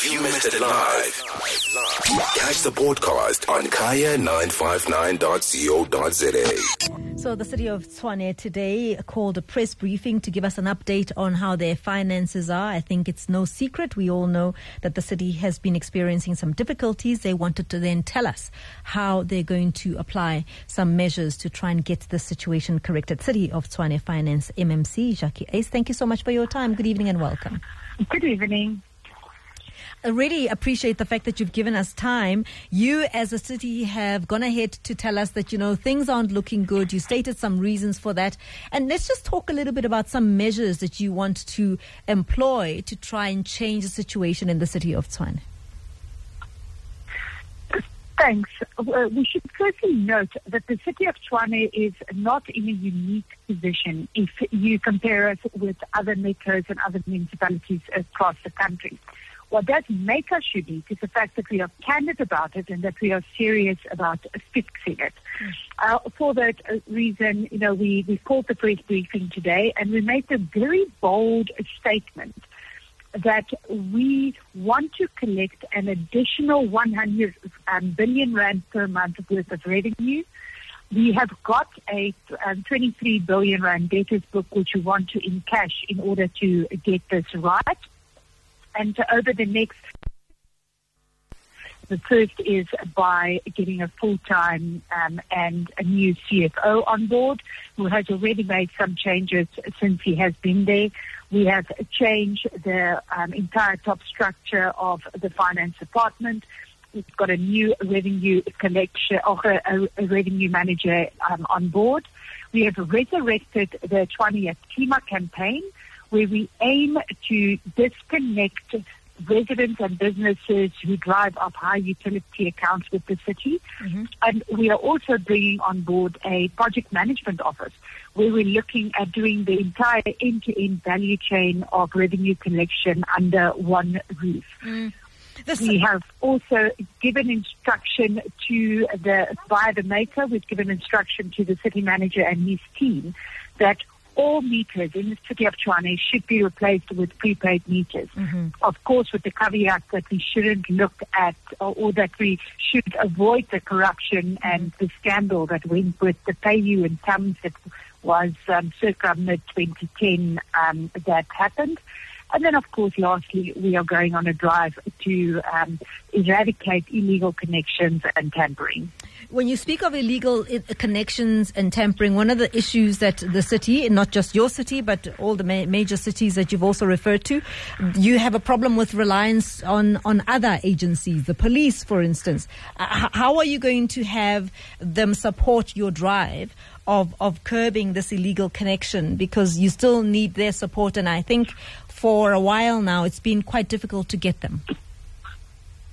If you missed it live, catch the podcast on kaya959.co.za. So the city of Tshwane today called a press briefing to give us an update on how their finances are. I think it's no secret. We all know that the city has been experiencing some difficulties. They wanted to then tell us how they're going to apply some measures to try and get the situation corrected. City of Tshwane Finance MMC, Jacqui Uys, thank you so much for your time. Good evening and welcome. Good evening. I really appreciate the fact that you've given us time. You, as a city, have gone ahead to tell us that, you know, things aren't looking good. You stated some reasons for that. And let's just talk a little bit about some measures that you want to employ to try and change the situation in the city of Tshwane. Thanks. Uh, we should firstly note that the city of Tshwane is not in a unique position if you compare us with other metros and other municipalities across the country. What does make us unique is the fact that we are candid about it and that we are serious about fixing it. Uh, for that reason, you know, we, we called the press briefing today and we made a very bold statement that we want to collect an additional 100 um, billion rand per month worth of revenue. We have got a um, 23 billion rand debtors book which we want to encash in order to get this right and over the next the first is by getting a full-time um, and a new CFO on board who has already made some changes since he has been there. We have changed the um, entire top structure of the finance department. We've got a new revenue collection, or a, a revenue manager um, on board. We have resurrected the 20th TIMA campaign, where we aim to disconnect residents and businesses who drive up high utility accounts with the city. Mm-hmm. And we are also bringing on board a project management office where we're looking at doing the entire end-to-end value chain of revenue collection under one roof. Mm. we have also given instruction to the via the maker. We've given instruction to the city manager and his team that all meters in the city of Tshwane should be replaced with prepaid meters. Mm-hmm. Of course, with the caveat that we shouldn't look at or, or that we should avoid the corruption and the scandal that went with the PEU in terms that was um, circa mid 2010 um, that happened. And then, of course, lastly, we are going on a drive to um, eradicate illegal connections and tampering. When you speak of illegal connections and tampering, one of the issues that the city, not just your city, but all the ma- major cities that you've also referred to, you have a problem with reliance on, on other agencies, the police, for instance. Uh, how are you going to have them support your drive of, of curbing this illegal connection? Because you still need their support, and I think for a while now it's been quite difficult to get them.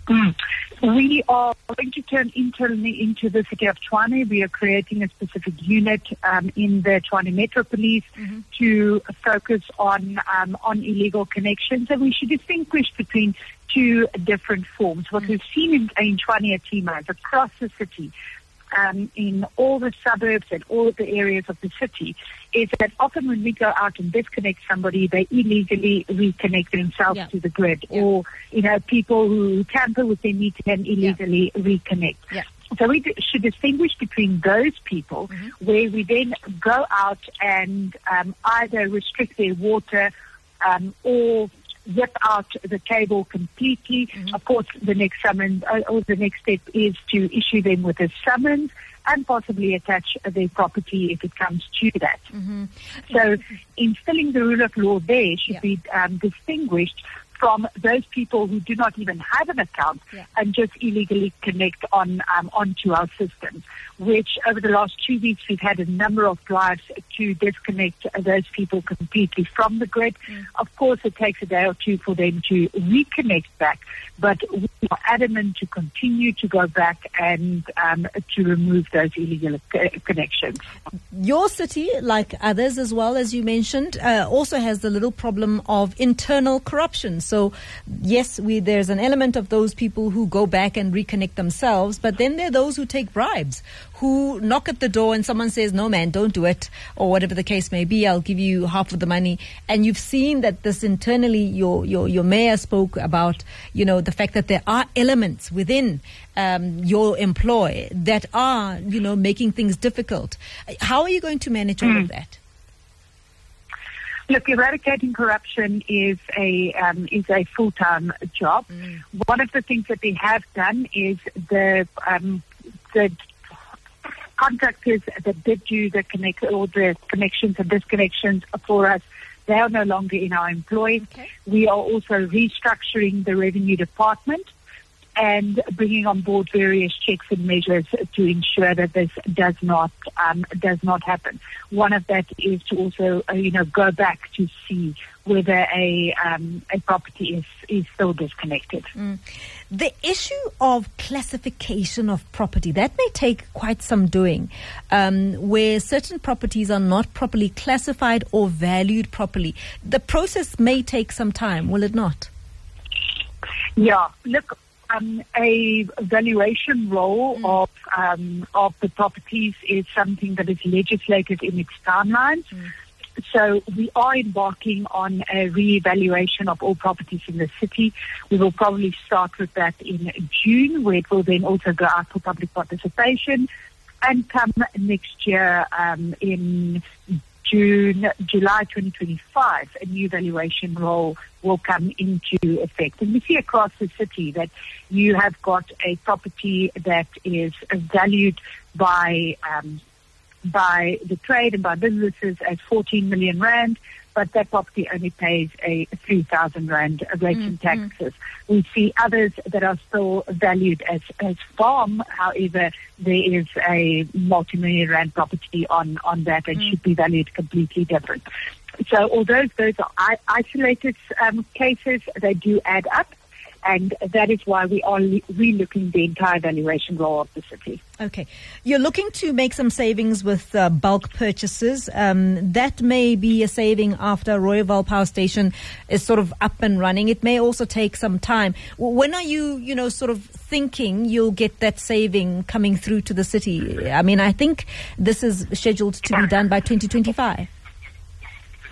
Mm. We are going to turn internally into the city of Tshwane. We are creating a specific unit um, in the Tshwane Metro Police mm-hmm. to focus on um, on illegal connections, and we should distinguish between two different forms. What mm-hmm. we've seen in, in Tshwane Ya Tima across the city um, in all the suburbs and all of the areas of the city is that often when we go out and disconnect somebody, they illegally reconnect themselves yeah. to the grid, yeah. or you know people who tamper with their meter and illegally yeah. reconnect. So we should distinguish between those people mm-hmm. where we then go out and um, either restrict their water um, or zip out the cable completely. Mm-hmm. Of course, the next summons uh, or the next step is to issue them with a summons and possibly attach their property if it comes to that. Mm-hmm. So instilling the rule of law there should yeah. be um, distinguished from those people who do not even have an account yeah. and just illegally connect on um, onto our systems. Which over the last two weeks we've had a number of drives to disconnect those people completely from the grid. Mm. Of course, it takes a day or two for them to reconnect back, but we are adamant to continue to go back and um, to remove those illegal connections. Your city, like others as well as you mentioned, uh, also has the little problem of internal corruption. So yes, we there's an element of those people who go back and reconnect themselves, but then there are those who take bribes, who knock at the door and someone says, "No, man, don't do it," or whatever the case may be. I'll give you half of the money. And you've seen that this internally. Your your your mayor spoke about you know the fact that there are elements within um, your employ that are you know making things difficult. How are you going to manage all of that? Look, eradicating corruption is a um, is a full time job. Mm. One of the things that we have done is the um, the contractors that did do the connect all the connections and disconnections for us. They are no longer in our employ. Okay. We are also restructuring the revenue department and bringing on board various checks and measures to ensure that this does not um, does not happen. One of that is to also uh, you know go back to see whether a um, a property is is still disconnected. The issue of classification of property that may take quite some doing, um, where certain properties are not properly classified or valued properly. The process may take some time, will it not? Yeah, look, um, a valuation roll of um, of the properties is something that is legislated in its timelines. So we are embarking on a re-evaluation of all properties in the city. We will probably start with that in June, where it will then also go out for public participation, and come next year um, in June, July 2025, a new valuation roll will come into effect. And we see across the city that you have got a property that is valued by um, by the trade and by businesses as 14 million rand, but that property only pays a 3,000 rand rate in taxes. We see others that are still valued as, as farm. However, there is a multi-million rand property on, on that and should be valued completely different. So although those are isolated um, cases, they do add up. And that is why we are relooking the entire valuation roll of the city. Okay. You're looking to make some savings with uh, bulk purchases. Um, that may be a saving after Rooiwal Power Station is sort of up and running. It may also take some time. When are you, you know, sort of thinking you'll get that saving coming through to the city? I mean, I think this is scheduled to be done by 2025.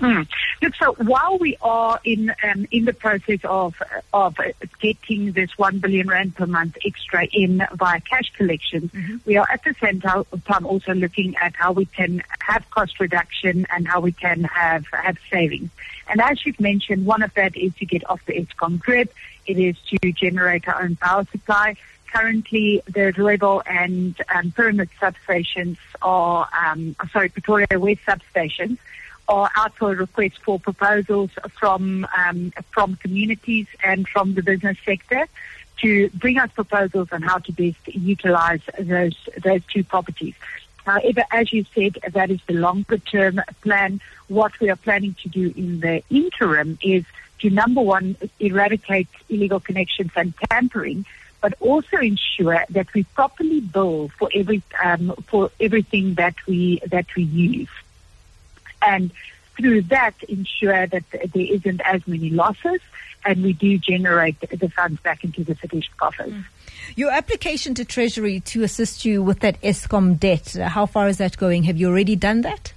Hmm. Look, so while we are in um, in the process of of getting this one billion rand per month extra in via cash collections, we are at the same time also looking at how we can have cost reduction and how we can have have savings. And as you've mentioned, one of that is to get off the Eskom grid. It is to generate our own power supply. Currently, the Rooiwal and um, Pyramid substations are, um, sorry, Pretoria West substations are out for a request for proposals from um, from communities and from the business sector to bring us proposals on how to best utilize those those two properties. However, as you said, that is the longer term plan. What we are planning to do in the interim is to number one, eradicate illegal connections and tampering, but also ensure that we properly bill for every um, for everything that we that we use and through that ensure that there isn't as many losses and we do generate the funds back into the city's coffers. Your application to Treasury to assist you with that Eskom debt, uh, how far is that going? Have you already done that?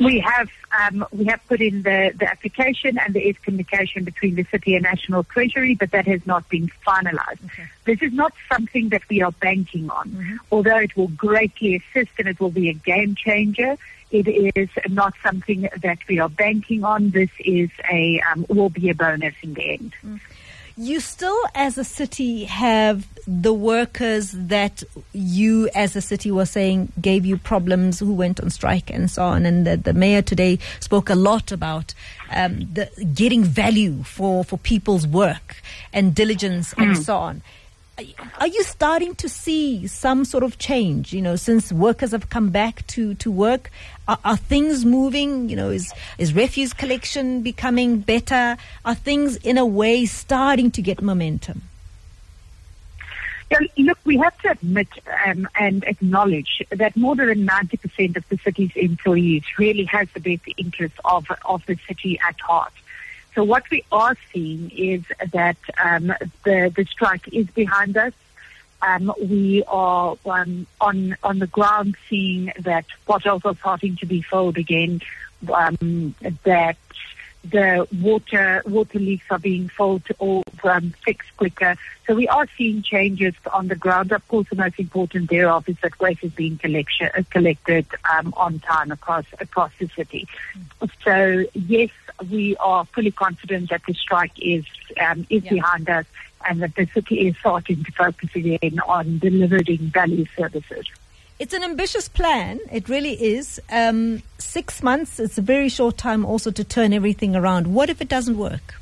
We have um, we have put in the, the application and there is communication between the city and national treasury, but that has not been finalised. Okay. This is not something that we are banking on, although it will greatly assist and it will be a game changer. It is not something that we are banking on. This is a um, will be a bonus in the end. You still, as a city, have the workers that you, as a city, were saying gave you problems, who went on strike and so on. And the, the mayor today spoke a lot about um, the getting value for, for people's work and diligence and so on. Are you starting to see some sort of change? You know, since workers have come back to, to work, are, are things moving? You know, is is refuse collection becoming better? Are things in a way starting to get momentum? Yeah, look, we have to admit um, and acknowledge that more than 90% of the city's employees really has the best interest of, of the city at heart. So what we are seeing is that um, the the strike is behind us. Um, we are um, on on the ground seeing that bottles are starting to be filled again. Um, that the water water leaks are being filled or um, fixed quicker. So we are seeing changes on the ground. Of course, the most important thereof is that waste is being collection, uh, collected um, on time across across the city. So yes, we are fully confident that the strike is um, is Yeah. behind us and that the city is starting to focus again on delivering value services. It's an ambitious plan. It really is. Um, six months, it's a very short time also to turn everything around. What if it doesn't work?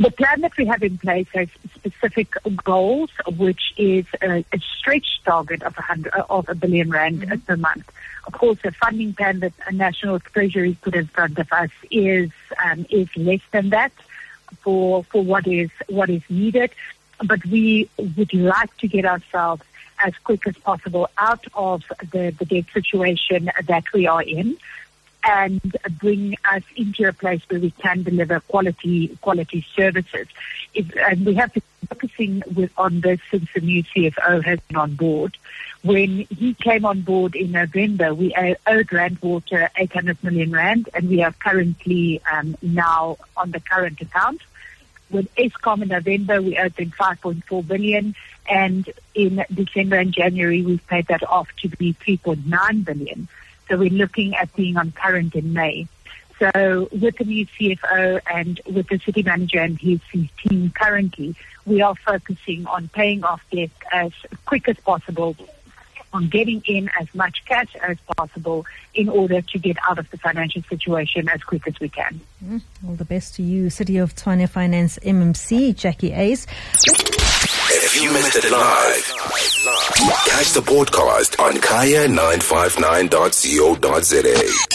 The plan that we have in place has specific goals, which is a, a stretch target of a hundred of a billion rand per month. Of course, the funding plan that a national treasury put in front of us is um, is less than that for for what is what is needed. But we would like to get ourselves as quick as possible out of the, the debt situation that we are in and bring us into a place where we can deliver quality quality services. If, and we have been focusing with, on this since the new CFO has been on board. When he came on board in November, we owed Rand Water 800 million rand, and we are currently um, now on the current account. With Eskom in November, we owed them 5.4 billion, and in December and January, we've paid that off to be 3.9 billion. So we're looking at being on current in May. So with the new CFO and with the city manager and his, his team currently, we are focusing on paying off debt as quick as possible, on getting in as much cash as possible in order to get out of the financial situation as quick as we can. Mm-hmm. All the best to you, City of Tshwane Finance MMC, Jacqui Uys. If you missed it live, catch the podcast on kaya959.co.za.